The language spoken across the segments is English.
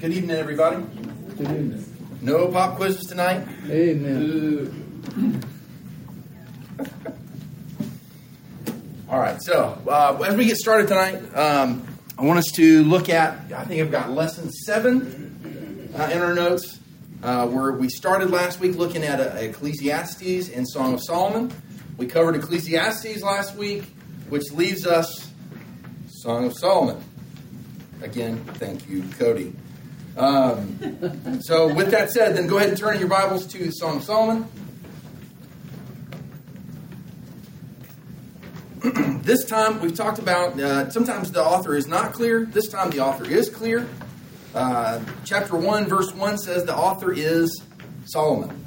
Good evening, everybody. Good evening. No pop quizzes tonight. Amen. All right, so uh, as we get started tonight, um, I want us to look at, I think I've got lesson seven uh, in our notes, uh, where we started last week looking at uh, Ecclesiastes and Song of Solomon. We covered Ecclesiastes last week, which leaves us Song of Solomon. Again, thank you, Cody. Um, so, with that said, then go ahead and turn your Bibles to the Song of Solomon. this time we've talked about uh, sometimes the author is not clear. This time the author is clear. Uh, chapter 1, verse 1 says the author is Solomon.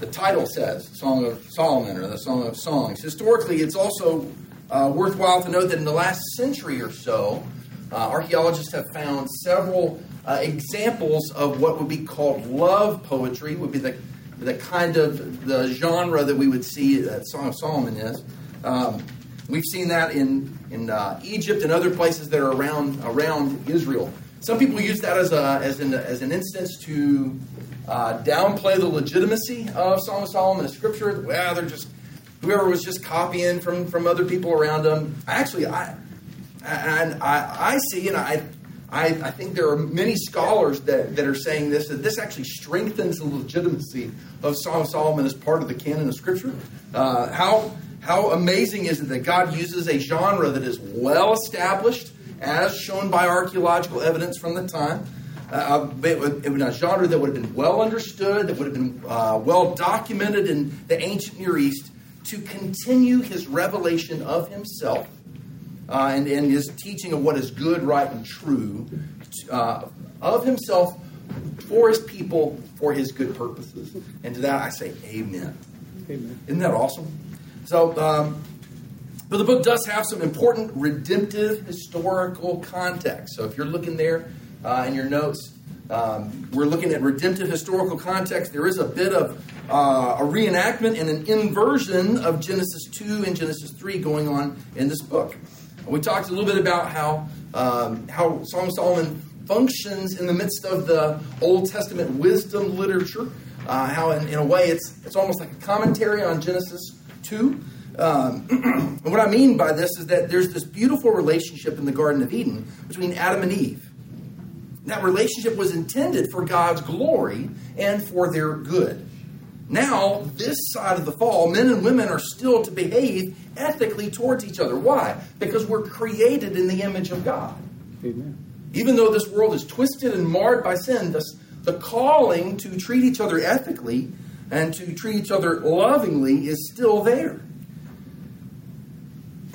The title says Song of Solomon or the Song of Songs. Historically, it's also uh, worthwhile to note that in the last century or so, uh, archaeologists have found several uh, examples of what would be called love poetry, would be the, the kind of the genre that we would see that Song of Solomon is. Um, we've seen that in, in uh, Egypt and other places that are around, around Israel. Some people use that as, a, as, an, as an instance to uh, downplay the legitimacy of Song of Solomon as scripture. Well, they're just whoever was just copying from, from other people around them. Actually, I and I, I see, and I, I, I think there are many scholars that, that are saying this that this actually strengthens the legitimacy of Song of Solomon as part of the canon of Scripture. Uh, how how amazing is it that God uses a genre that is well established, as shown by archaeological evidence from the time? Uh, it, would, it was a genre that would have been well understood, that would have been uh, well documented in the ancient Near East, to continue his revelation of himself uh, and, and his teaching of what is good, right, and true uh, of himself for his people for his good purposes. And to that I say, Amen. Amen. Isn't that awesome? So, um, but the book does have some important redemptive historical context. So if you're looking there uh, in your notes, um, we're looking at redemptive historical context. There is a bit of uh, a reenactment and an inversion of Genesis 2 and Genesis 3 going on in this book. We talked a little bit about how um, how Song of Solomon functions in the midst of the Old Testament wisdom literature. Uh, how, in, in, a way, it's it's almost like a commentary on Genesis two. Um, and what I mean by this is that there's this beautiful relationship in the Garden of Eden between Adam and Eve. That relationship was intended for God's glory and for their good. Now, this side of the fall, men and women are still to behave ethically towards each other. Why? Because we're created in the image of God. Amen. Even though this world is twisted and marred by sin, this, the calling to treat each other ethically and to treat each other lovingly is still there.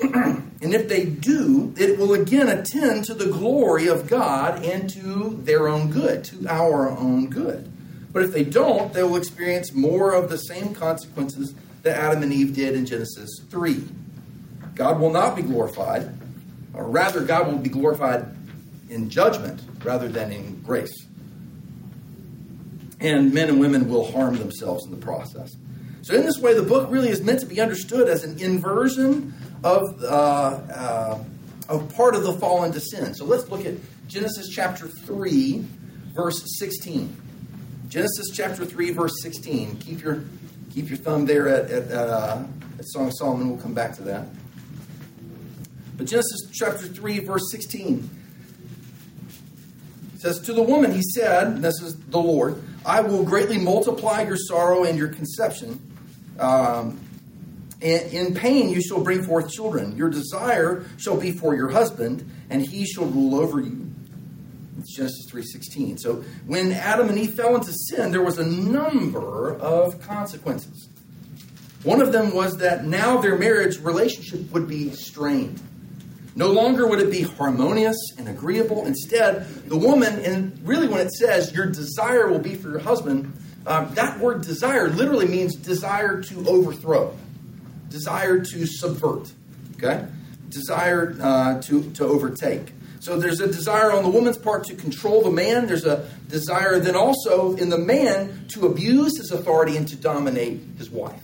and if they do, it will again attend to the glory of God and to their own good, to our own good. But if they don't, they will experience more of the same consequences that Adam and Eve did in Genesis 3. God will not be glorified, or rather, God will be glorified in judgment rather than in grace. And men and women will harm themselves in the process. So, in this way, the book really is meant to be understood as an inversion of, uh, uh, of part of the fall into sin. So, let's look at Genesis chapter 3, verse 16. Genesis chapter 3, verse 16. Keep your, keep your thumb there at, at, uh, at Song of Solomon. We'll come back to that. But Genesis chapter 3, verse 16 says, To the woman he said, this is the Lord, I will greatly multiply your sorrow and your conception. Um, in pain you shall bring forth children. Your desire shall be for your husband, and he shall rule over you. It's Genesis 3:16. So when Adam and Eve fell into sin, there was a number of consequences. One of them was that now their marriage relationship would be strained. No longer would it be harmonious and agreeable. Instead, the woman, and really when it says your desire will be for your husband, um, that word desire literally means desire to overthrow, desire to subvert, okay? Desire uh, to, to overtake. So there's a desire on the woman's part to control the man. There's a desire then also in the man to abuse his authority and to dominate his wife.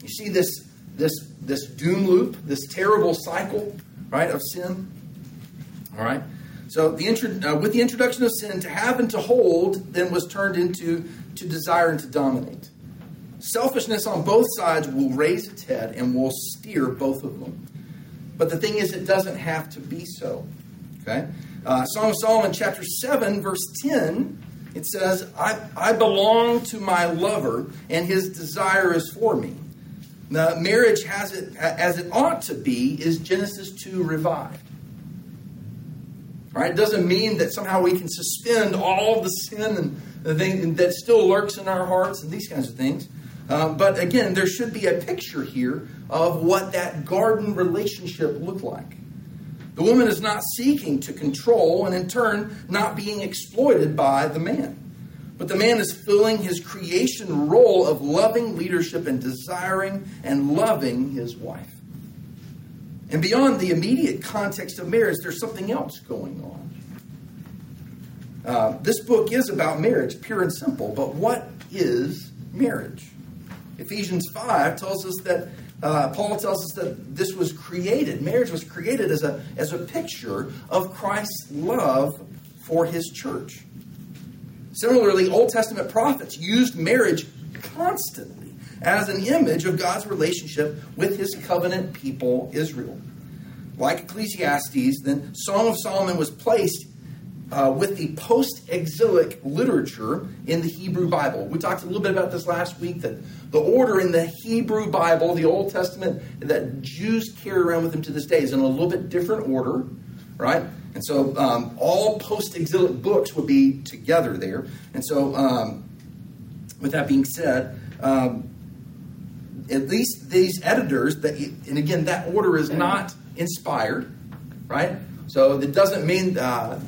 You see this, this, this doom loop, this terrible cycle, right, of sin? All right? So the intro, uh, with the introduction of sin, to have and to hold then was turned into to desire and to dominate. Selfishness on both sides will raise its head and will steer both of them. But the thing is, it doesn't have to be so. Okay? Uh, Song of Solomon, chapter 7, verse 10, it says, I, I belong to my lover, and his desire is for me. The marriage has it as it ought to be is Genesis 2 revived. Right? It doesn't mean that somehow we can suspend all the sin and the thing that still lurks in our hearts and these kinds of things. Um, but again, there should be a picture here of what that garden relationship looked like. The woman is not seeking to control and, in turn, not being exploited by the man. But the man is filling his creation role of loving leadership and desiring and loving his wife. And beyond the immediate context of marriage, there's something else going on. Uh, this book is about marriage, pure and simple, but what is marriage? Ephesians 5 tells us that, uh, Paul tells us that this was created, marriage was created as a, as a picture of Christ's love for his church. Similarly, Old Testament prophets used marriage constantly as an image of God's relationship with his covenant people, Israel. Like Ecclesiastes, then Song of Solomon was placed uh, with the post exilic literature in the Hebrew Bible. We talked a little bit about this last week that the order in the Hebrew Bible, the Old Testament, that Jews carry around with them to this day is in a little bit different order, right? And so um, all post exilic books would be together there. And so, um, with that being said, um, at least these editors, that, and again, that order is not inspired, right? So it doesn't mean uh,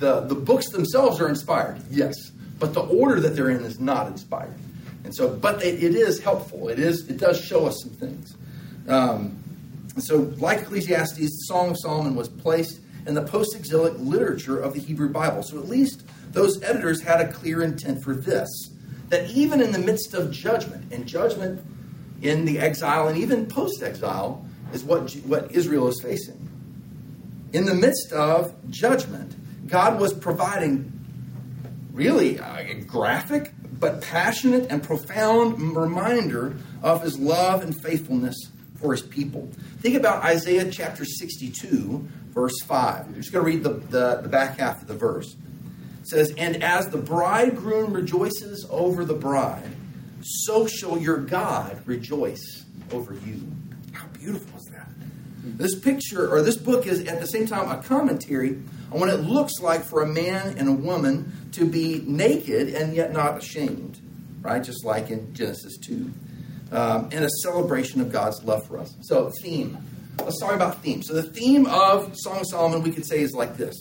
the, the books themselves are inspired, yes, but the order that they're in is not inspired. And so, but it, it is helpful. It is. It does show us some things. Um, so, like Ecclesiastes, Song of Solomon was placed in the post-exilic literature of the Hebrew Bible. So, at least those editors had a clear intent for this: that even in the midst of judgment, and judgment in the exile, and even post-exile, is what what Israel is facing. In the midst of judgment, God was providing really uh, a graphic but passionate and profound reminder of his love and faithfulness for his people. Think about Isaiah chapter 62, verse 5. I'm just going to read the, the, the back half of the verse. It says, And as the bridegroom rejoices over the bride, so shall your God rejoice over you. How beautiful is that? This picture, or this book, is at the same time a commentary on what it looks like for a man and a woman to be naked and yet not ashamed, right? Just like in Genesis 2. Um, and a celebration of God's love for us. So, theme. Let's talk about theme. So, the theme of Song of Solomon, we could say, is like this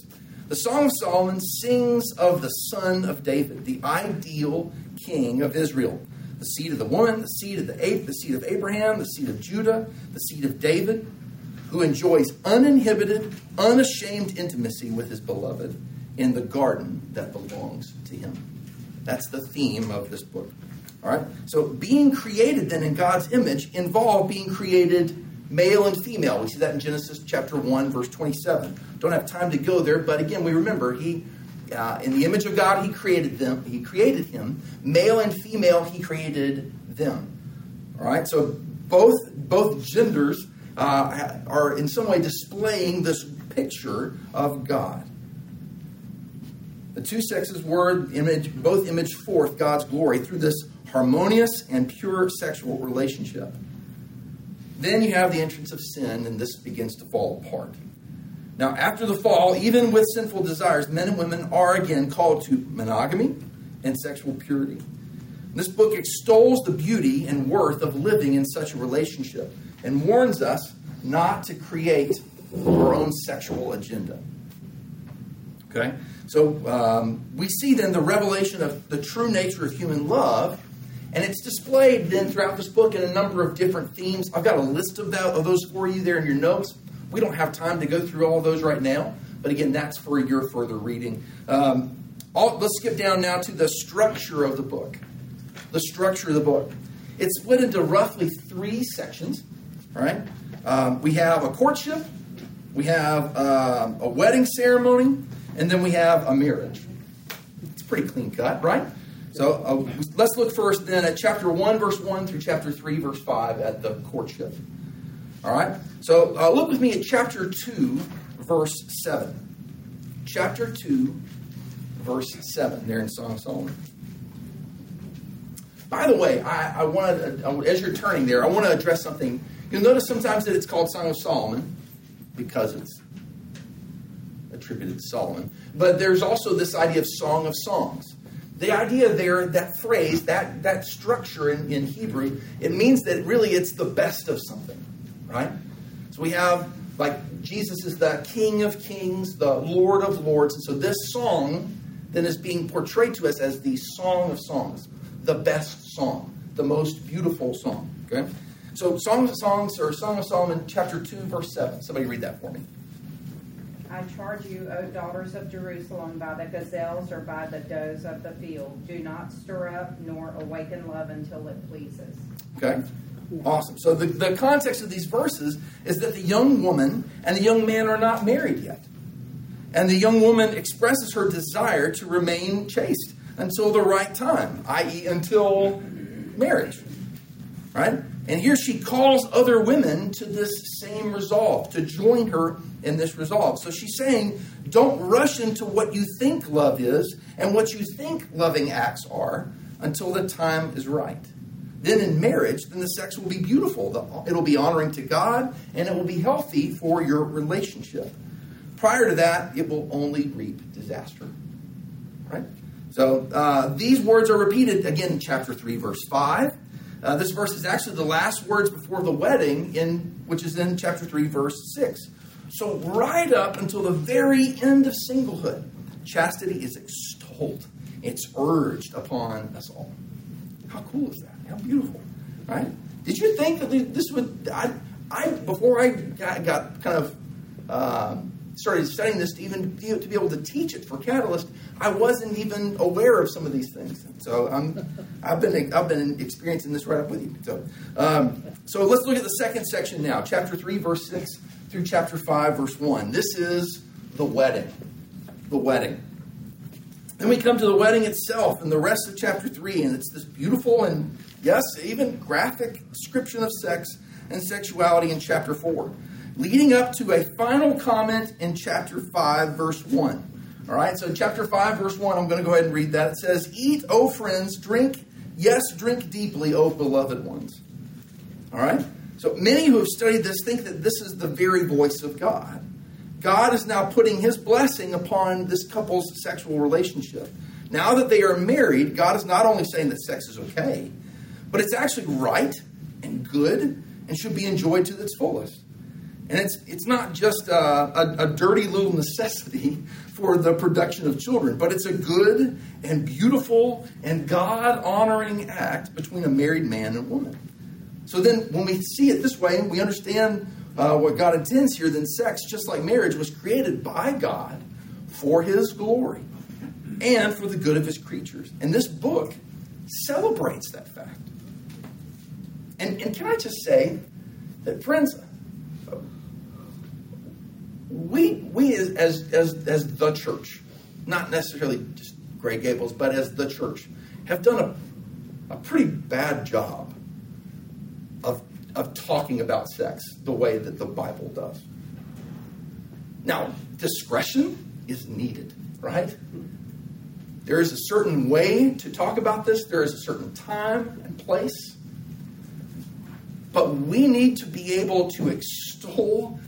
The Song of Solomon sings of the son of David, the ideal king of Israel. The seed of the woman, the seed of the ape, the seed of Abraham, the seed of Judah, the seed of David, who enjoys uninhibited, unashamed intimacy with his beloved in the garden that belongs to him. That's the theme of this book. All right? So being created then in God's image involved being created male and female. We see that in Genesis chapter 1 verse 27. Don't have time to go there, but again, we remember he uh, in the image of God he created them. He created him. Male and female he created them. All right? So both both genders uh, are in some way displaying this picture of God. The two sexes were image, both image forth God's glory through this harmonious and pure sexual relationship. Then you have the entrance of sin, and this begins to fall apart. Now, after the fall, even with sinful desires, men and women are again called to monogamy and sexual purity. This book extols the beauty and worth of living in such a relationship and warns us not to create our own sexual agenda. Okay? So um, we see then the revelation of the true nature of human love, and it's displayed then throughout this book in a number of different themes. I've got a list of, that, of those for you there in your notes. We don't have time to go through all those right now, but again, that's for your further reading. Um, all, let's skip down now to the structure of the book. The structure of the book. It's split into roughly three sections. Right. Um, we have a courtship, we have um, a wedding ceremony, and then we have a marriage. It's pretty clean cut, right? So uh, let's look first then at chapter 1, verse 1 through chapter 3, verse 5 at the courtship. All right? So uh, look with me at chapter 2, verse 7. Chapter 2, verse 7, there in Song of Solomon. By the way, I, I want as you're turning there, I want to address something. You'll notice sometimes that it's called Song of Solomon because it's attributed to Solomon. But there's also this idea of Song of Songs. The idea there, that phrase, that, that structure in, in Hebrew, it means that really it's the best of something, right? So we have, like, Jesus is the King of Kings, the Lord of Lords. And so this song then is being portrayed to us as the Song of Songs, the best song, the most beautiful song, okay? So Song of Songs, or Song of Solomon, chapter 2, verse 7. Somebody read that for me. I charge you, O daughters of Jerusalem, by the gazelles or by the does of the field, do not stir up nor awaken love until it pleases. Okay? Awesome. So the, the context of these verses is that the young woman and the young man are not married yet. And the young woman expresses her desire to remain chaste until the right time, i.e., until marriage. Right? And here she calls other women to this same resolve, to join her in this resolve. So she's saying, don't rush into what you think love is and what you think loving acts are until the time is right. Then in marriage, then the sex will be beautiful. It'll be honoring to God and it will be healthy for your relationship. Prior to that, it will only reap disaster. Right? So uh, these words are repeated again in chapter 3, verse 5 uh, this verse is actually the last words before the wedding, in which is in chapter 3, verse 6. So, right up until the very end of singlehood, chastity is extolled, it's urged upon us all. How cool is that? How beautiful, right? Did you think that this would? I, I before I got, got kind of uh, started studying this to even be, to be able to teach it for Catalyst, I wasn't even aware of some of these things. So I'm, I've been I've been experiencing this right up with you. So, um, so let's look at the second section now, chapter three, verse six through chapter five, verse one. This is the wedding, the wedding. Then we come to the wedding itself and the rest of chapter three, and it's this beautiful and yes, even graphic description of sex and sexuality in chapter four leading up to a final comment in chapter 5, verse 1. All right, so chapter 5, verse 1, I'm going to go ahead and read that. It says, Eat, O friends, drink, yes, drink deeply, O beloved ones. All right? So many who have studied this think that this is the very voice of God. God is now putting his blessing upon this couple's sexual relationship. Now that they are married, God is not only saying that sex is okay, but it's actually right and good and should be enjoyed to its fullest. And it's, it's not just a, a, a dirty little necessity for the production of children, but it's a good and beautiful and God honoring act between a married man and woman. So then, when we see it this way, we understand uh, what God intends here, then sex, just like marriage, was created by God for His glory and for the good of His creatures. And this book celebrates that fact. And, and can I just say that, friends, we we as, as as the church, not necessarily just Gray Gables, but as the church, have done a, a pretty bad job of of talking about sex the way that the Bible does. Now, discretion is needed, right? There is a certain way to talk about this, there is a certain time and place. But we need to be able to extol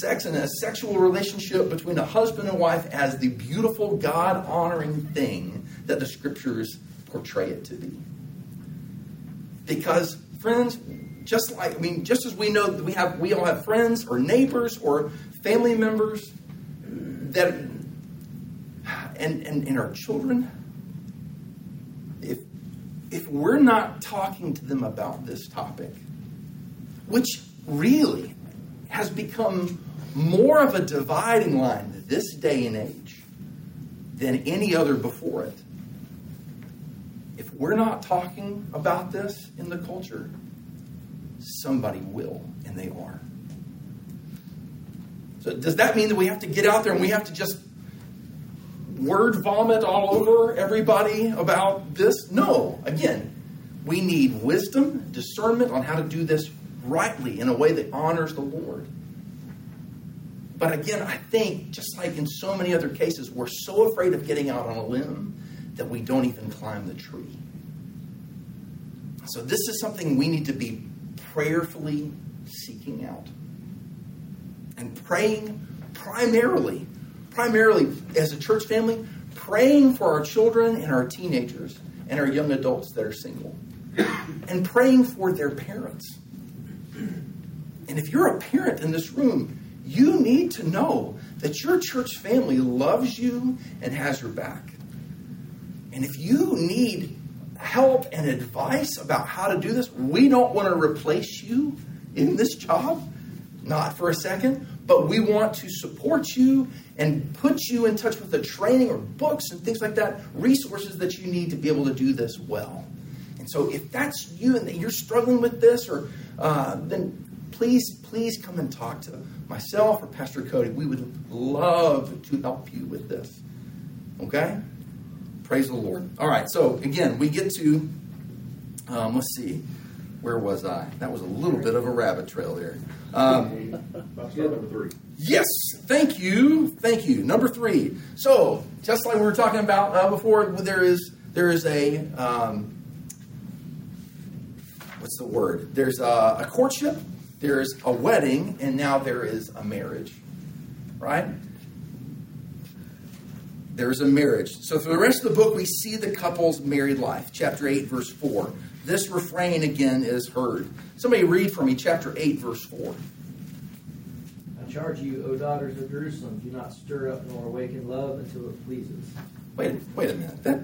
sex and a sexual relationship between a husband and wife as the beautiful, God honoring thing that the scriptures portray it to be. Because, friends, just like I mean, just as we know that we have we all have friends or neighbors or family members that and, and, and our children, if if we're not talking to them about this topic, which really has become more of a dividing line this day and age than any other before it. If we're not talking about this in the culture, somebody will, and they are. So, does that mean that we have to get out there and we have to just word vomit all over everybody about this. No. Again, we need wisdom, discernment on how to do this rightly in a way that honors the Lord. But again, I think, just like in so many other cases, we're so afraid of getting out on a limb that we don't even climb the tree. So, this is something we need to be prayerfully seeking out and praying primarily, primarily as a church family, praying for our children and our teenagers and our young adults that are single, and praying for their parents. And if you're a parent in this room, you need to know that your church family loves you and has your back. And if you need help and advice about how to do this, we don't want to replace you in this job, not for a second, but we want to support you and put you in touch with the training or books and things like that, resources that you need to be able to do this well. So, if that's you and you're struggling with this, or uh, then please, please come and talk to myself or Pastor Cody. We would love to help you with this. Okay? Praise the Lord. All right, so again, we get to, um, let's see, where was I? That was a little bit of a rabbit trail there. Um, number three. Yes, thank you, thank you. Number three. So, just like we were talking about uh, before, there is there is a um, what's the word? There's a, a courtship, there's a wedding, and now there is a marriage, right? There's a marriage. So, for the rest of the book, we see the couple's married life. Chapter 8, verse 4. This refrain again is heard. Somebody read for me, chapter 8, verse 4. I charge you, O daughters of Jerusalem, do not stir up nor awaken love until it pleases. Wait, wait a minute. That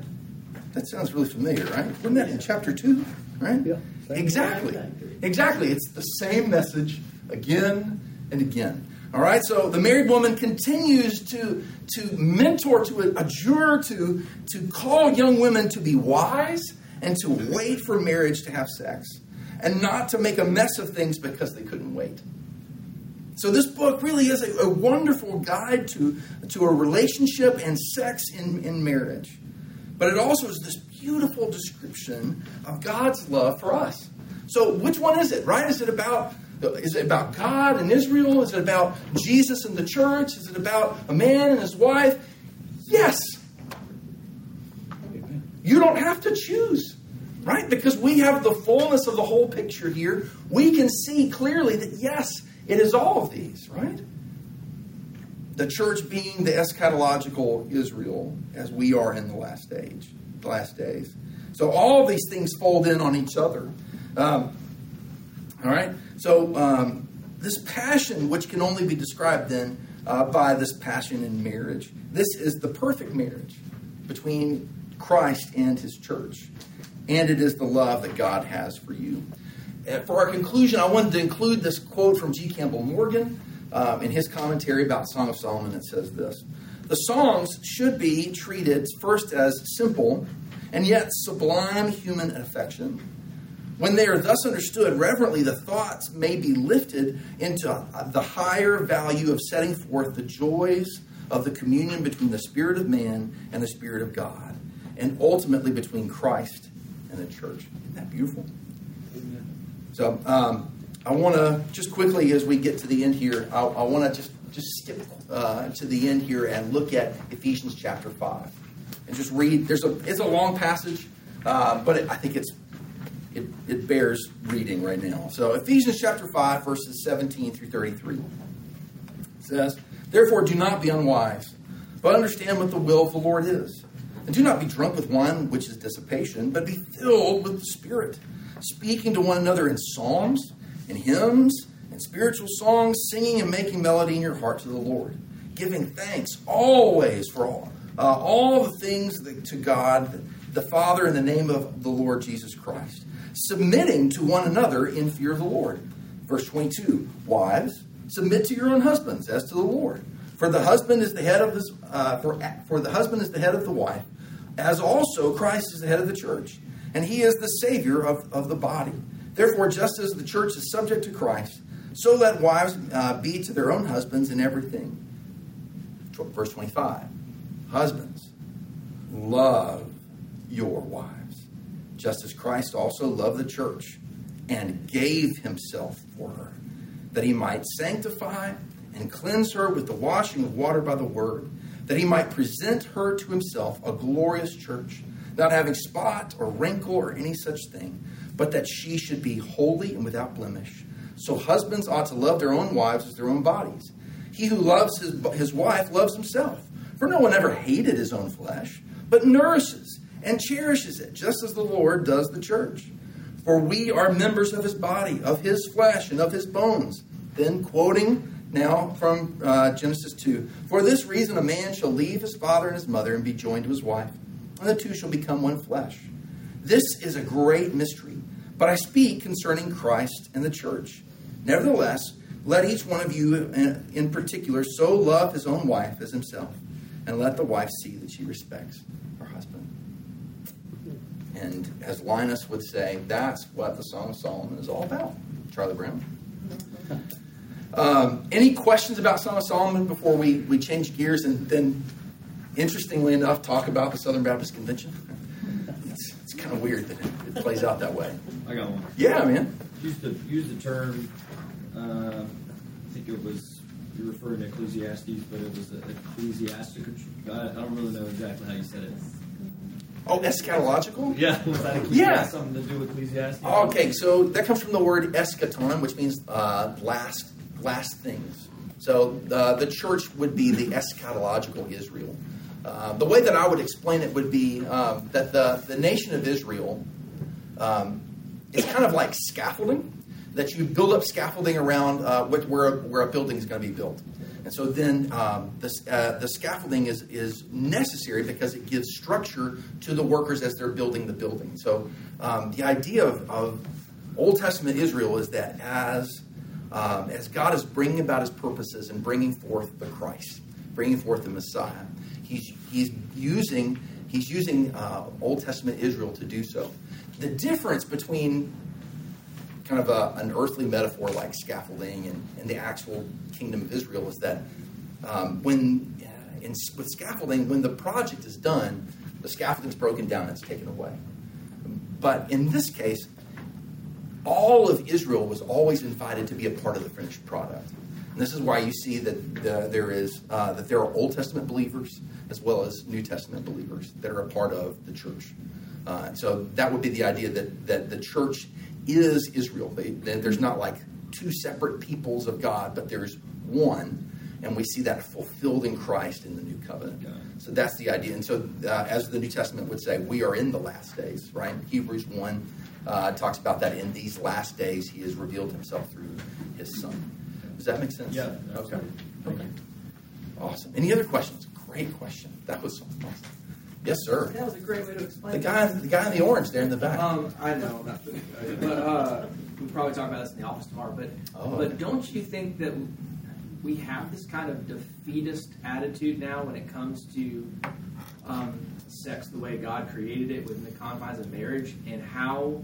that sounds really familiar, right? Wasn't that in chapter two? Right? Yeah. Exactly. Exactly. It's the same message again and again. All right. So the married woman continues to to mentor, to adjure, to to call young women to be wise and to wait for marriage to have sex, and not to make a mess of things because they couldn't wait. So this book really is a, a, wonderful guide to, to a relationship and sex in, in marriage. But it also is this beautiful description of God's love for us. So which one is it, right? Is it about is it about God and Israel? Is it about Jesus and the church? Is it about a man and his wife? Yes. You don't have to choose, right? Because we have the fullness of the whole picture here. We can see clearly that yes, it is all of these, right? The church being the eschatological Israel as we are in the last age, the last days. So all these things fold in on each other. Um, all right. So um, this passion, which can only be described then uh, by this passion in marriage, this is the perfect marriage between Christ and His church, and it is the love that God has for you. And for our conclusion, I wanted to include this quote from G. Campbell Morgan um, in his commentary about Song of Solomon. It says this The songs should be treated first as simple and yet sublime human affection. When they are thus understood reverently, the thoughts may be lifted into the higher value of setting forth the joys of the communion between the Spirit of man and the Spirit of God, and ultimately between Christ and the church. Isn't that beautiful? So um, I want to just quickly, as we get to the end here, I, I want to just just skip uh, to the end here and look at Ephesians chapter five, and just read. There's a it's a long passage, uh, but it, I think it's it, it bears reading right now. So Ephesians chapter five, verses 17 through 33 says, "Therefore, do not be unwise, but understand what the will of the Lord is." And do not be drunk with wine, which is dissipation, but be filled with the Spirit, speaking to one another in psalms and hymns and spiritual songs, singing and making melody in your heart to the Lord, giving thanks always for all, uh, all the things that, to God, the Father, in the name of the Lord Jesus Christ, submitting to one another in fear of the Lord. Verse 22 Wives, submit to your own husbands as to the Lord. For the husband is the head of this, uh, for, for the husband is the head of the wife, as also Christ is the head of the church, and he is the Savior of, of the body. Therefore, just as the church is subject to Christ, so let wives uh, be to their own husbands in everything. Verse 25 Husbands, love your wives, just as Christ also loved the church and gave himself for her, that he might sanctify and cleanse her with the washing of water by the word, that he might present her to himself a glorious church, not having spot or wrinkle or any such thing, but that she should be holy and without blemish. So husbands ought to love their own wives as their own bodies. He who loves his, his wife loves himself. For no one ever hated his own flesh, but nourishes and cherishes it, just as the Lord does the church. For we are members of his body, of his flesh, and of his bones. Then, quoting now from uh, Genesis 2 For this reason, a man shall leave his father and his mother and be joined to his wife, and the two shall become one flesh. This is a great mystery, but I speak concerning Christ and the church. Nevertheless, let each one of you in particular so love his own wife as himself, and let the wife see that she respects her husband. And as Linus would say, that's what the Song of Solomon is all about. Charlie Brown. Um, any questions about Song of Solomon before we, we change gears and then, interestingly enough, talk about the Southern Baptist Convention? It's, it's kind of weird that it, it plays out that way. I got one. Yeah, man. Use the use the term. Uh, I think it was you're referring to Ecclesiastes, but it was ecclesiastic. I, I don't really know exactly how you said it. Oh, eschatological? Yeah, was that Yeah. something to do with Ecclesiastes? Okay, so that comes from the word eschaton, which means uh, last last things. So uh, the church would be the eschatological Israel. Uh, the way that I would explain it would be um, that the, the nation of Israel um, is kind of like scaffolding, that you build up scaffolding around uh, what- where, where a building is going to be built. And so then um, the, uh, the scaffolding is, is necessary because it gives structure to the workers as they're building the building. So um, the idea of, of Old Testament Israel is that as, um, as God is bringing about his purposes and bringing forth the Christ, bringing forth the Messiah, he's, he's using, he's using uh, Old Testament Israel to do so. The difference between kind of a, an earthly metaphor like scaffolding and, and the actual kingdom of Israel is that um, when uh, in, with scaffolding, when the project is done, the scaffolding is broken down and it's taken away. But in this case, all of Israel was always invited to be a part of the finished product. And this is why you see that uh, there is uh, that there are Old Testament believers as well as New Testament believers that are a part of the church. Uh, so that would be the idea that that the church is Israel. They, there's not like two separate peoples of God, but there's one, and we see that fulfilled in Christ in the new covenant. So that's the idea. And so, uh, as the New Testament would say, we are in the last days, right? Hebrews 1 uh, talks about that in these last days, he has revealed himself through his son. Does that make sense? Yeah, Okay. Okay. Awesome. Any other questions? Great question. That was awesome. Yes, sir. That was a great way to explain The it. guy, the guy in the orange there in the back. Um, I know, not the, but uh, we'll probably talk about this in the office tomorrow. But Oh. but don't you think that we have this kind of defeatist attitude now when it comes to um, sex the way God created it within the confines of marriage, and how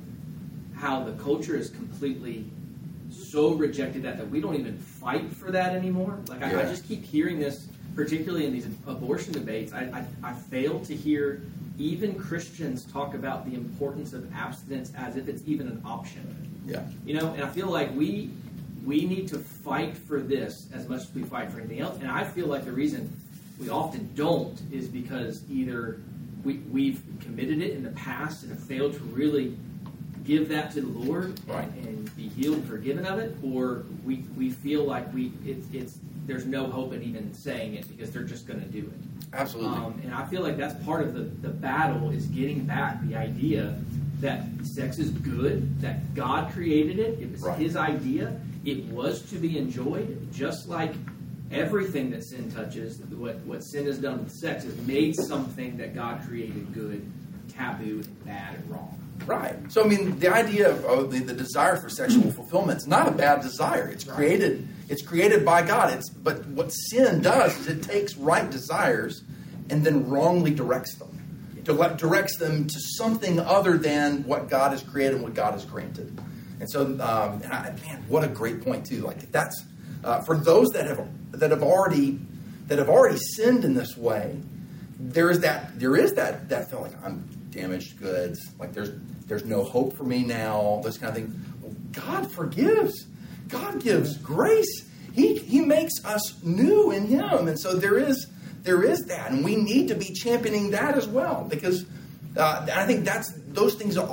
how the culture is completely so rejected that that we don't even fight for that anymore. Like I, I just keep hearing this, particularly in these abortion debates. I, I, I fail to hear even Christians talk about the importance of abstinence as if it's even an option. yeah. You know, and I feel like we we need to fight for this as much as we fight for anything else. And I feel like the reason we often don't is because either we, we've committed it in the past and have failed to really give that to the Lord Right. and be healed and forgiven of it, or we, we feel like we it's, it's there's no hope in even saying it because they're just going to do it. Absolutely. Um, and I feel like that's part of the, the battle is getting back the idea that sex is good, that God created it, it was Right. His idea, it was to be enjoyed, just like everything that sin touches, what, what sin has done with sex is made something that God created good, taboo, and bad, and wrong. Right. So I mean, the idea of, of the, the desire for sexual fulfillment is not a bad desire. It's Right. created. It's created by God. It's but what sin does is it takes right desires and then wrongly directs them. Dire- Directs them to something other than what God has created and what God has granted. And so, um, and I, man, what a great point too. Like that's uh, for those that have that have already that have already sinned in this way. there is that there is that that feel like I'm damaged goods. Like there's there's no hope for me now. This kind of thing. Well, God forgives. God gives grace. He He makes us new in Him, and so there is there is that, and we need to be championing that as well because uh, I think that's those things are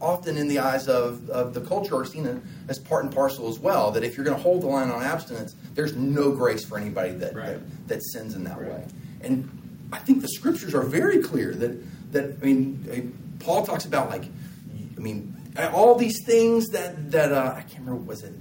often in the eyes of, of the culture are seen as part and parcel as well. That if you're going to hold the line on abstinence, there's no grace for anybody that Right. that, that sins in that Right. way. And I think the scriptures are very clear that that I mean Paul talks about like I mean all these things that that uh, I can't remember was it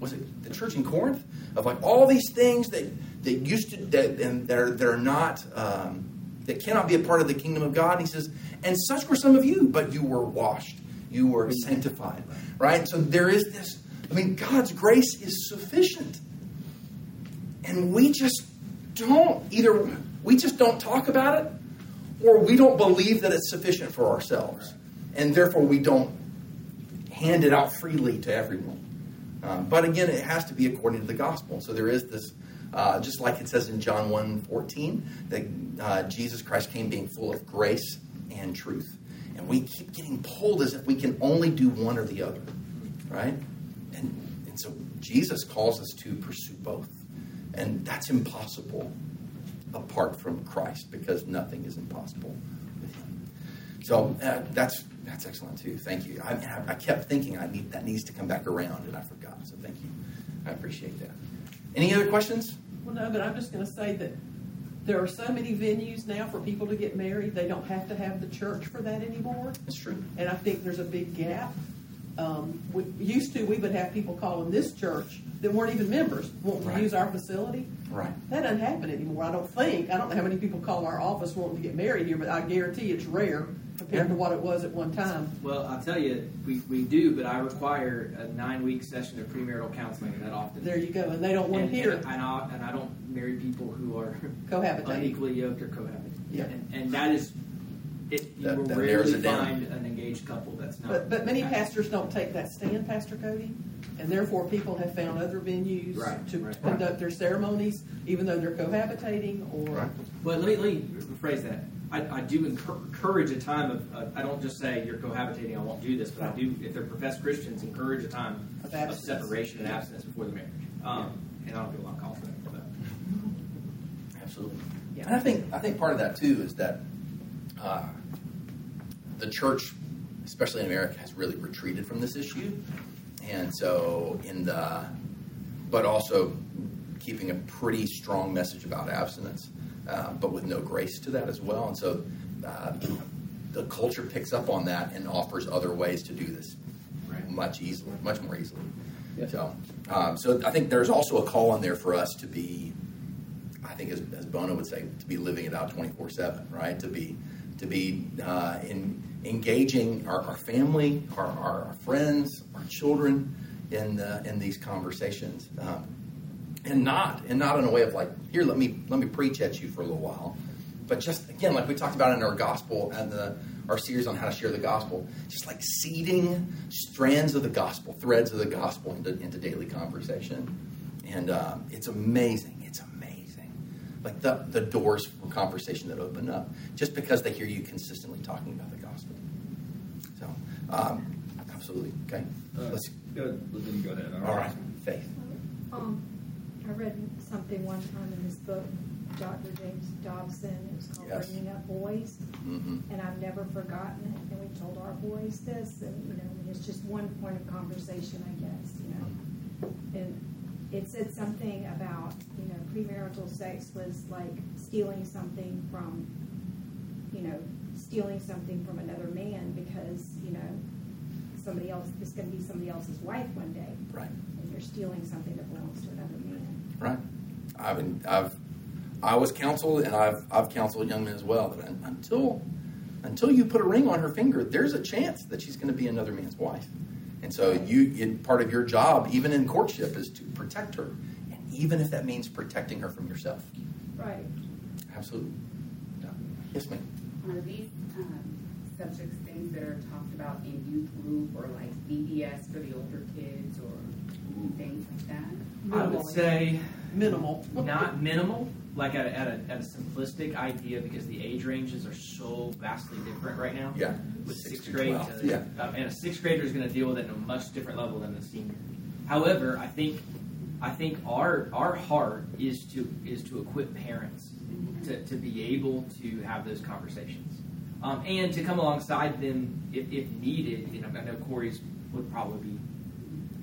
was it the church in Corinth of like all these things that that used to that and that are, that are not um, that cannot be a part of the kingdom of God. He says, and such were some of you, but you were washed, you were sanctified, right? So there is this. I mean, God's grace is sufficient, and we just don't either. We just don't talk about it, or we don't believe that it's sufficient for ourselves, and therefore we don't hand it out freely to everyone. Um, but again, it has to be according to the gospel. So there is this, uh, just like it says in John 1 14, that uh, Jesus Christ came being full of grace and truth. And we keep getting pulled as if we can only do one or the other, right? And, and so Jesus calls us to pursue both. And that's impossible apart from Christ because nothing is impossible with Him. So uh, that's that's excellent too. Thank you. I, I- kept thinking I need that needs to come back around, and I forgot. So thank you. I appreciate that. Any other questions? Well, no, but I'm just going to say that there are so many venues now for people to get married. They don't have to have the church for that anymore. It's true. And I think there's a big gap. Um, we used to, we would have people calling this church that weren't even members wanting Right. to use our facility. Right. That doesn't happen anymore. I don't think. I don't know how many people call our office wanting to get married here, but I guarantee it's rare compared to what it was at one time. Well, I'll tell you, we, we do, but I require a nine week session of premarital counseling that often. There you go. And they don't want and, to hear and, and, I, and I don't marry people who are cohabitate. unequally yoked or cohabiting. Yeah. And, and that is, it, you That- will that narrows rarely it down. find an engaged couple that's not. But, but many pastors don't take that stand, Pastor Cody, and therefore people have found other venues Right, to right. conduct their ceremonies, even though they're cohabitating or. Right. Well, let me, let me rephrase that. I, I do encour- encourage a time of, uh, I don't just say you're cohabitating, I won't do this, but I do, if they're professed Christians, encourage a time Of of, abstinence. separation and abstinence before the marriage. Um, And I don't get a lot of calls for that. But. Absolutely. Yeah. And I think I think part of that too is that uh, the church, especially in America, has really retreated from this issue, and so in the, but also keeping a pretty strong message about abstinence, uh, but with no grace to that as well, and so. Uh, the culture picks up on that and offers other ways to do this Right. much easily, much more easily. So, um, so I think there's also a call in there for us to be I think, as, as Bono would say, to be living it out 24 7, right? To be, to be uh, in, engaging our, our family, our, our, friends, our children in, the, in these conversations. Um, and not and not in a way of like here let me let me preach at you for a little while but just again like we talked about in our gospel and the our series on how to share the gospel just like seeding strands of the gospel threads of the gospel into, into daily conversation and amazing it's amazing like the, the doors for conversation that open up just because they hear you consistently talking about the gospel so um, absolutely okay Uh, let's go, let go ahead. all right faith Um, I read something one time in this book, Dr. James Dobson, it was called Yes. Bringing Up Boys, hmm and I've never forgotten it, and we told our boys this, and, you know, it's just one point of conversation, I guess, you know. And it said something about, you know, premarital sex was like stealing something from, you know, stealing something from another man because, you know, somebody else, is gonna be somebody else's wife one day right and you're stealing something that belongs to another man. Right. I've been, I've I was counseled and I've I've counseled young men as well that until until you put a ring on her finger, there's a chance that she's going to be another man's wife. And so you in, part of your job, even in courtship, is to protect her, and even if that means protecting her from yourself. Right. Absolutely. Yeah. Yes, ma'am. Are these um, subjects things that are talked about in youth group or like VBS for the older kids or things like that? I would say Minimal. not minimal, like at a, at, a, at a simplistic idea because the age ranges are so vastly different right now. Yeah. With Six sixth grade, to, yeah. um, and a sixth grader is going to deal with it at a much different level than the senior. However, I think I think our our heart is to is to equip parents to, to be able to have those conversations um, and to come alongside them if, if needed. And I know Corey's would probably be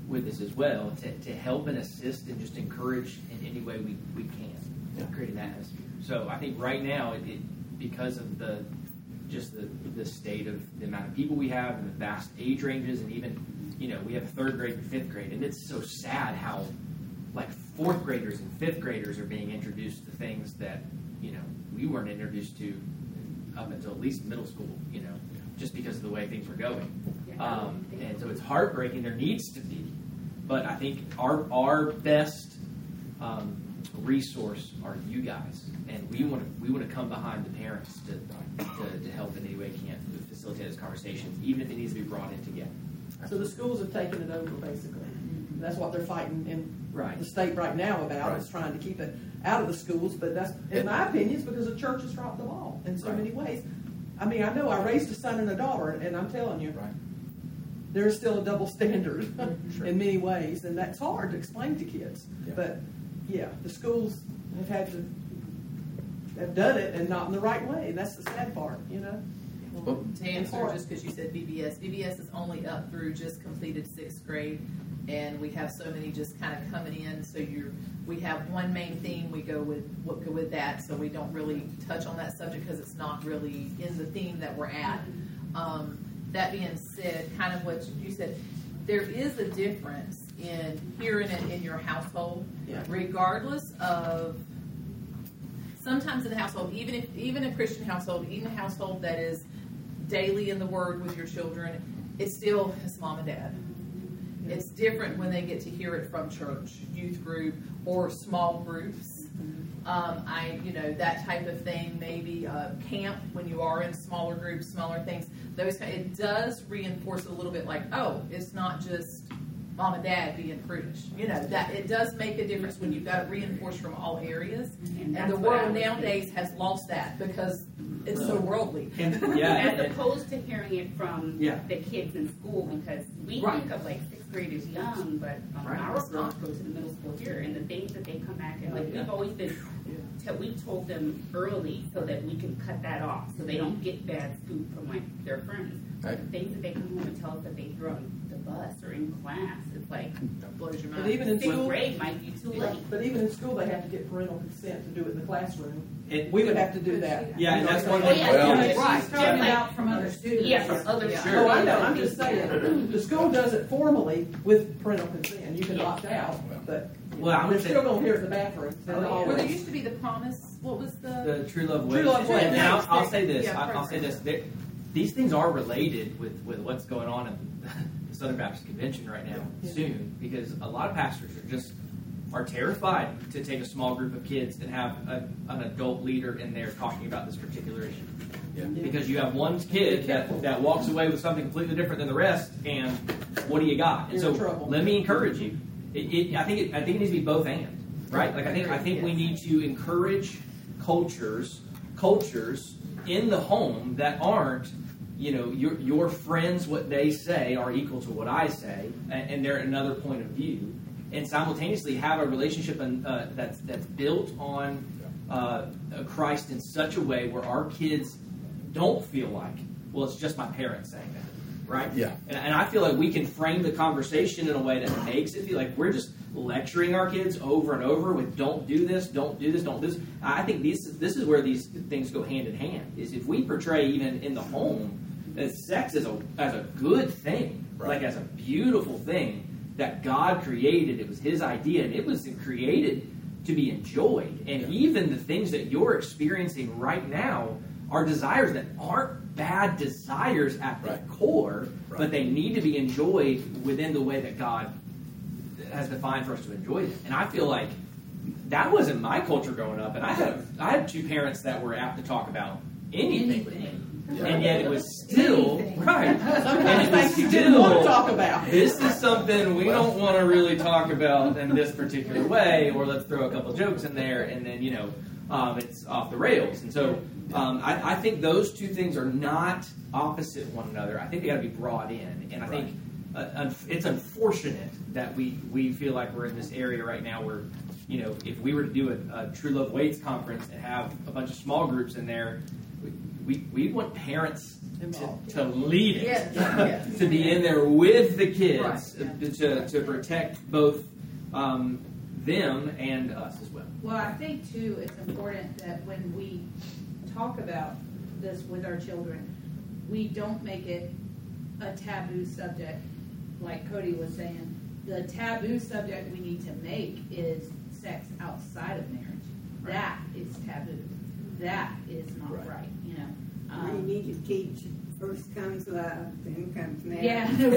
with us as well to, to help and assist and just encourage in any way we, we can, Yeah. create an atmosphere. So I think right now, it, it because of the just the, the state of the amount of people we have and the vast age ranges, and even you know we have third grade and fifth grade, and it's so sad how like fourth graders and fifth graders are being introduced to things that you know we weren't introduced to up until at least middle school. You know, just because of the way things were going. Um, and so it's heartbreaking. There needs to be, but I think our our best um, resource are you guys, and we want to we want to come behind the parents to, to, to help in any way we can to facilitate those conversations, even if it needs to be brought in together. So the schools have taken it over, basically. That's what they're fighting in Right. the state right now about, is trying to keep it out of the schools, but that's, in my opinion, it's because the church has dropped the ball in so Right. many ways. I mean, I know I raised a son and a daughter, and I'm telling you, Right. there's still a double standard Sure. in many ways, and that's hard to explain to kids. Yeah. But, yeah, the schools have had to, have done it and not in the right way, that's the sad part, you know? Well, To answer, just because you said VBS, VBS is only up through just completed sixth grade, and we have so many just kind of coming in, so you're, we have one main theme, we go with, what go with that, so we don't really touch on that subject because it's not really in the theme that we're at. Um, that being said, kind of what you said, there is a difference in hearing it in your household, Yeah. regardless of sometimes in the household, even if even a Christian household, even a household that is daily in the Word with your children, it's still it's mom and dad. It's different when they get to hear it from church, youth group, or small groups. Um, I, you know, that type of thing. Maybe uh, camp when you are in smaller groups, smaller things. Those it does reinforce a little bit, like, oh, it's not just mom and dad being prudish. You know, that it does make a difference when you've got it reinforced from all areas. And And the world was nowadays has lost that because it's so worldly. And, yeah, As and- opposed to hearing it from Yeah. the kids in school, because we Right. think of like sixth grade as young, but um, Right. our girls go to the middle school here, and the things that they come back and like Yeah. we've always been, te- we've told them early so that we can cut that off, so they don't get bad food from like their friends. Right. The things that they come home and tell us that they threw on the bus or in class, it's like That blows your And mind. even in sixth school, grade might be too late. but even in school, they have to get parental consent to do it in the classroom. it- We would have to do that. Yeah, and that's one Oh, thing. yeah, Well- yeah, Right. just Starting like- out from other students. Yeah, from other Yeah. Sure. Oh, I know, I'm just saying, the school does it formally with parental consent, you can Yeah. opt out, but Well, I would they're say- still gonna hear it in the bathroom. Oh, well, there always. used to be the promise. What was the? the true love way. True Love Way. And I'll, I'll say this. Yeah, I'll, I'll say this. There, these things are related with, with what's going on in the Southern Baptist Convention right now Yeah. soon because a lot of pastors are just are terrified to take a small group of kids and have a, an adult leader in there talking about this particular issue. Yeah. Because you have one kid that, that walks away with something completely different than the rest, and what do you got? And You're so trouble. let me encourage you. It, it, I think it, I think it needs to be both and right. Like I think I think we need to encourage cultures cultures in the home that aren't you know your your friends what they say are equal to what I say, and, and they're another point of view, and simultaneously have a relationship and, uh, that's that's built on uh, Christ in such a way where our kids don't feel like well it's just my parents saying that, right? Yeah. And, and I feel like we can frame the conversation in a way that makes it feel like we're just lecturing our kids over and over with "Don't do this, don't do this, don't do this." I think these this is where these things go hand in hand. Is if we portray even in the home that sex is a as a good thing, Right. like as a beautiful thing that God created. It was His idea, and it was created to be enjoyed. And Yeah. even the things that you're experiencing right now are desires that aren't bad desires at the core, Right. but they need to be enjoyed within the way that God has defined for us to enjoy them. And I feel like that wasn't my culture growing up. And I had I had two parents that were apt to talk about anything, with me. Yeah. and yet it was still right. Sometimes And it was things you didn't want to still- talk about. This is something we don't want to really talk about in this particular way, or let's throw a couple jokes in there, and then you know, um, it's off the rails. And so um, I, I think those two things are not opposite one another. I think they got to be brought in, and I think uh, it's unfortunate that we we feel like we're in this area right now where. You know, if we were to do a, a True Love Waits conference and have a bunch of small groups in there, we, we, we want parents to, to lead it, Yes, yes. to be in there with the kids, Right, uh, to, to protect both um, them and us as well. Well, I think too, it's important that when we talk about this with our children, we don't make it a taboo subject, like Cody was saying. The taboo subject we need to make is sex outside of marriage. That is taboo. That is not Right. right, you know. You need to teach, first comes love, then comes marriage. Yeah. In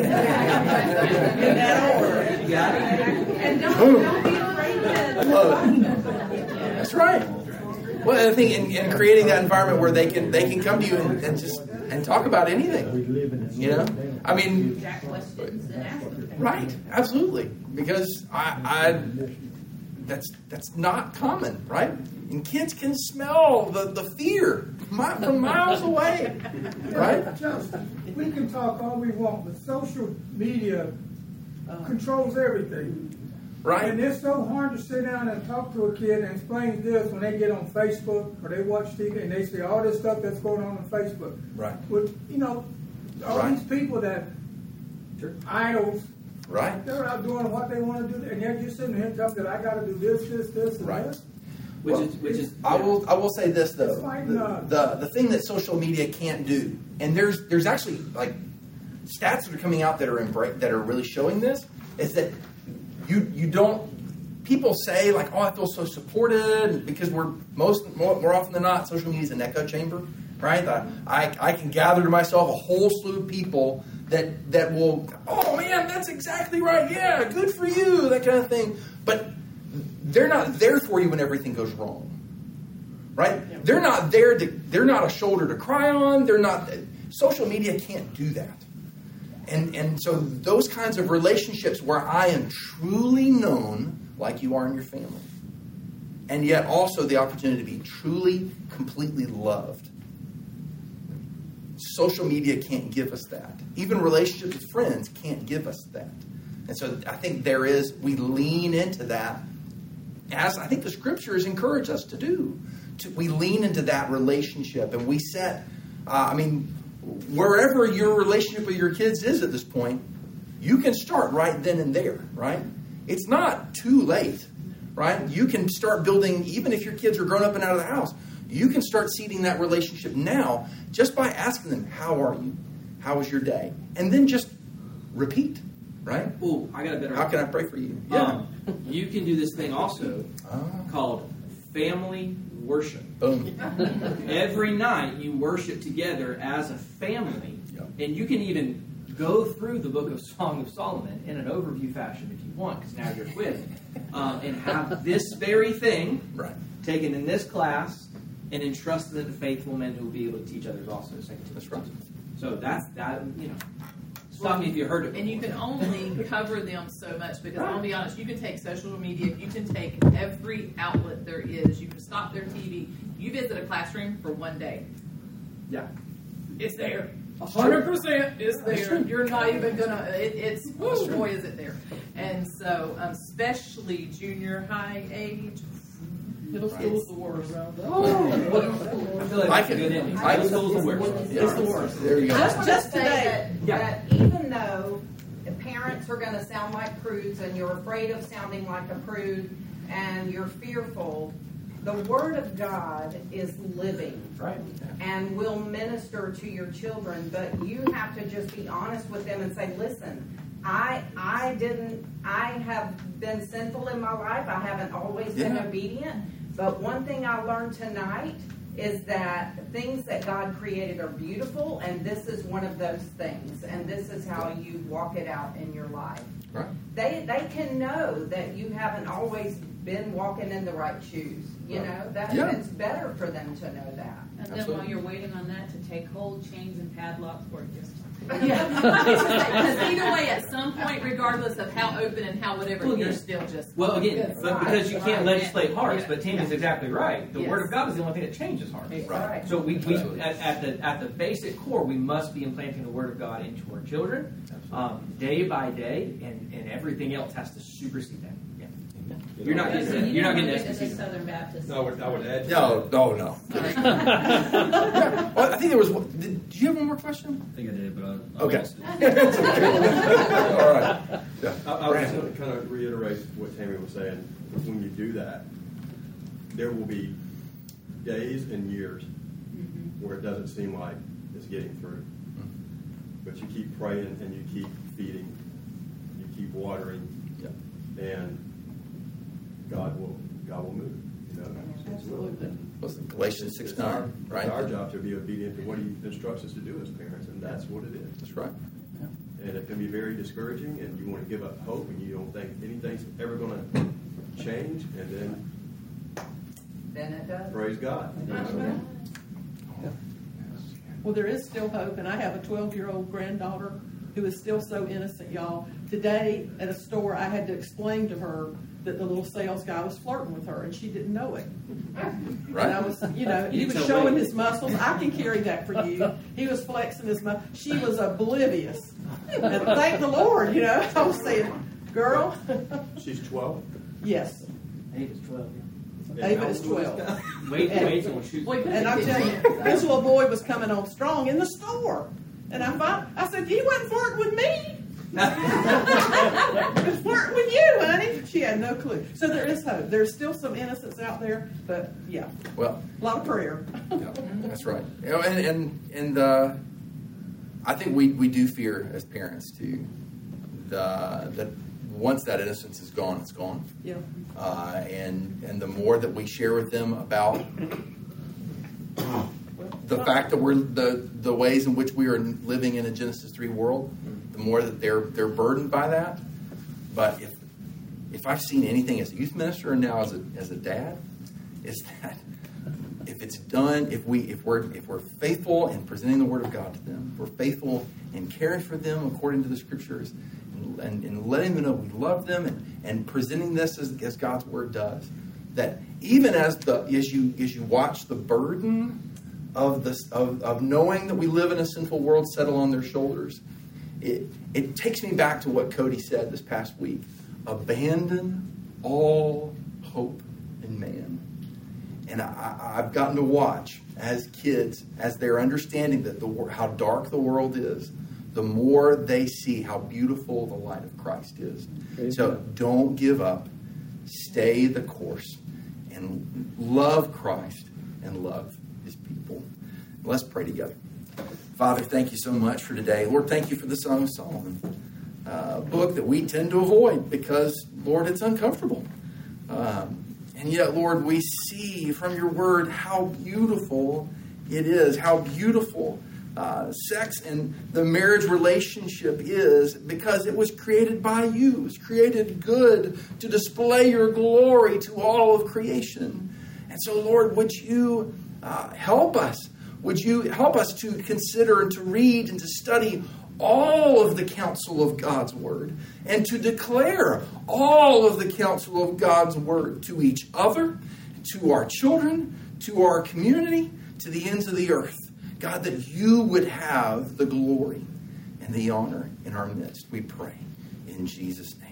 that order. You got it? And don't, don't be afraid to. Love it. That's right. Well, I think in, in creating that environment where they can they can come to you and, and just and talk about anything. You know, I mean, questions and ask right? Absolutely, because I, I that's that's not common, right? And kids can smell the, the fear from miles away, right? Justin, we can talk all we want, but social media controls everything. Right. And it's so hard to sit down and talk to a kid and explain this when they get on Facebook or they watch TV and they see all this stuff that's going on on Facebook. Right. With, you know, all Right. these people that, are idols, Right? they're out doing what they want to do, and they're just sitting here telling that I got to do this, this, this, and Right. this. Which Well, is which is I will. I will say this though: It's like, the, uh, the the thing that social media can't do, and there's there's actually like stats that are coming out that are embra- that are really showing this is that you you don't. People say like, "Oh, I feel so supported," because we're most more, more often than not, social media is an echo chamber, right? I, I I can gather to myself a whole slew of people that that will, "Oh man, that's exactly right. Yeah, good for you," that kind of thing. But they're not there for you when everything goes wrong. Right? They're not there to they're not a shoulder to cry on. They're not social media can't do that. And and so those kinds of relationships where i am truly known like you are in your family and yet also the opportunity to be truly completely loved social media can't give us that. Even relationships with friends can't give us that. And so i think there is we lean into that as I think the scriptures encourage us to do. To, we lean into that relationship and we set, uh, I mean, wherever your relationship with your kids is at this point, you can start right then and there, right? It's not too late, right? You can start building, even if your kids are grown up and out of the house, you can start seeding that relationship now just by asking them, How are you? How was your day? And then just repeat, right? Oh, I got a better. How can I pray for you? Um, you can do this thing also Ah, called family worship. boom. Every night you worship together as a family, Yep. and you can even go through the book of Song of Solomon in an overview fashion if you want, because now you're with, um, and have this very thing Right. taken in this class and entrusted it to faithful men who will be able to teach others also. Second That's right. So that's that. You know, stop me if you heard it. And you can only cover them so much because I'll be honest, you can take social media, you can take every outlet there is, you can stop their TV. You visit a classroom for one day, Yeah. it's there. A hundred percent is there. You're not even gonna. It, it's boy, is it there. And so, um, especially junior high age, middle school is the worst. Oh. I feel like I that's a can- good ending. I Middle can- school's the worst. It's the worst. There you go. Just, just say today. that, Yeah. that even though the parents are going to sound like prudes and you're afraid of sounding like a prude and you're fearful, the Word of God is living Right. and will minister to your children, but you have to just be honest with them and say, listen, I I didn't I have been sinful in my life. I haven't always been Yeah. obedient. But one thing I learned tonight is that things that God created are beautiful and this is one of those things and this is how you walk it out in your life. Right. They they can know that you haven't always been walking in the right shoes. You know, that Yeah. it's better for them to know that. And then while you're waiting on that to take hold, chains and padlocks work just Yeah. Because either way, at some point, regardless of how open and how whatever, Well, you're yeah. still just. Well, again, Yes. but because you can't legislate hearts, Yeah. but Tammy's exactly right. The Yes. Word of God is the only thing that changes hearts. Right. So we, we at, at the at the basic core, we must be implanting the Word of God into our children, um, day by day, and, and everything else has to supersede that. Yeah. You're not getting you you're not don't getting to get SBC. the Southern Baptist. No, I would, I would add. No, no, no. well, I think there was. one- Did, did you have one more question? I think I did, but I, Okay. lost it. All right. Yeah. I, I was Brandon. going to kind of reiterate what Tammy was saying. When you do that, there will be days and years mm-hmm. where it doesn't seem like it's getting through. Mm-hmm. But you keep praying and you keep feeding, you keep watering, and God will God will move. You know, It's will. Was it Galatians It's 6 our- 9, It's our job to be obedient to what He instructs us to do as parents, and that's what it is. That's right. And it can be very discouraging, and you want to give up hope, and you don't think anything's ever going to change, and then Then it does. praise God. you? Well, there is still hope, and I have a 12 year old granddaughter who is still so innocent, y'all. Today at a store, I had to explain to her that the little sales guy was flirting with her, and she didn't know it. Right. And I was, you know, he You was showing me. his muscles. I can carry that for you. He was flexing his muscles. She was oblivious. And thank the Lord, you know. I was saying, girl, She's 12. yes. Eight is twelve. Ava is 12. Wait, And- wait till shoot. And I'm telling you, this little boy was coming on strong in the store. And I'm fine. I said, he wasn't flirting with me. He was with you, honey. She had no clue. So there is hope. There's still some innocence out there, but yeah, Well, a lot of prayer. yeah, that's right. You know, and and and uh, I think we we do fear as parents too the that once that innocence is gone, it's gone. Yeah. Uh, and and the more that we share with them about the fact that we're the the ways in which we are living in a Genesis three world, the more that they're they're burdened by that. But if if I've seen anything as a youth minister and now as a as a dad, is that if it's done, if we if we're if we're faithful in presenting the word of God to them, if we're faithful in caring for them according to the scriptures, and, and, and letting them know we love them, and, and presenting this as, as God's word does, that even as the as you as you watch the burden of this of, of knowing that we live in a sinful world settle on their shoulders, it it takes me back to what Cody said this past week: abandon all hope in man. And I, I've gotten to watch as kids, as they're understanding that the how dark the world is, the more they see how beautiful the light of Christ is. So don't give up. Stay the course and love Christ and love his people. Let's pray together. Father, thank you so much for today. Lord, thank you for the Song of Solomon, uh, book that we tend to avoid because, Lord, it's uncomfortable. Um, and yet, Lord, we see from your word how beautiful it is, how beautiful uh, sex and the marriage relationship is because it was created by you. It was created good to display your glory to all of creation. And so, Lord, would you uh, help us? Would you help us to consider and to read and to study all of the counsel of God's word and to declare all of the counsel of God's word to each other, to our children, to our community, to the ends of the earth. God, that you would have the glory and the honor in our midst. We pray in Jesus' name.